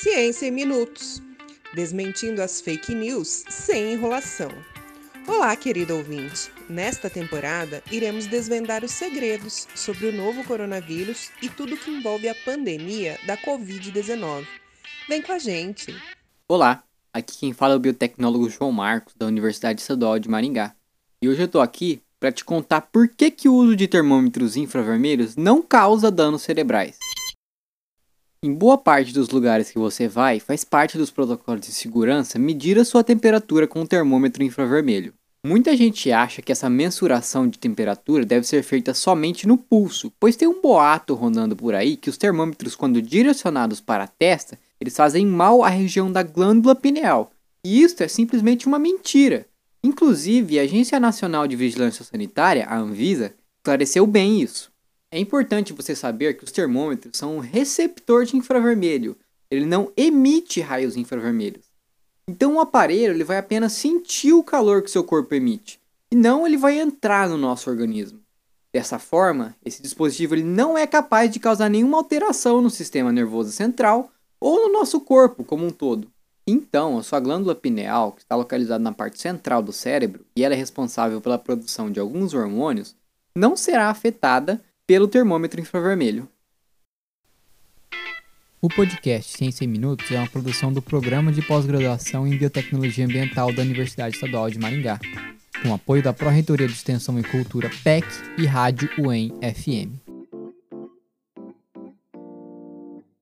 Ciência em Minutos desmentindo as fake news sem enrolação. Olá, querido ouvinte! Nesta temporada, iremos desvendar os segredos sobre o novo coronavírus e tudo que envolve a pandemia da Covid-19. Vem com a gente! Olá, aqui quem fala é o biotecnólogo João Marcos, da Universidade Estadual de Maringá. E hoje eu estou aqui para te contar por que, que o uso de termômetros infravermelhos não causa danos cerebrais. Em boa parte dos lugares que você vai, faz parte dos protocolos de segurança medir a sua temperatura com o termômetro infravermelho. Muita gente acha que essa mensuração de temperatura deve ser feita somente no pulso, pois tem um boato rondando por aí que os termômetros, quando direcionados para a testa, eles fazem mal à região da glândula pineal. E isso é simplesmente uma mentira. Inclusive, a Agência Nacional de Vigilância Sanitária, a Anvisa, esclareceu bem isso. É importante você saber que os termômetros são um receptor de infravermelho. Ele não emite raios infravermelhos. Então o aparelho ele vai apenas sentir o calor que seu corpo emite, e não ele vai entrar no nosso organismo. Dessa forma, esse dispositivo ele não é capaz de causar nenhuma alteração no sistema nervoso central ou no nosso corpo como um todo. Então, a sua glândula pineal, que está localizada na parte central do cérebro e ela é responsável pela produção de alguns hormônios, não será afetada pelo termômetro infravermelho. O podcast Ciência em Minutos é uma produção do Programa de Pós-Graduação em Biotecnologia Ambiental da Universidade Estadual de Maringá, com apoio da Pró-Reitoria de Extensão e Cultura PEC e Rádio UEM FM.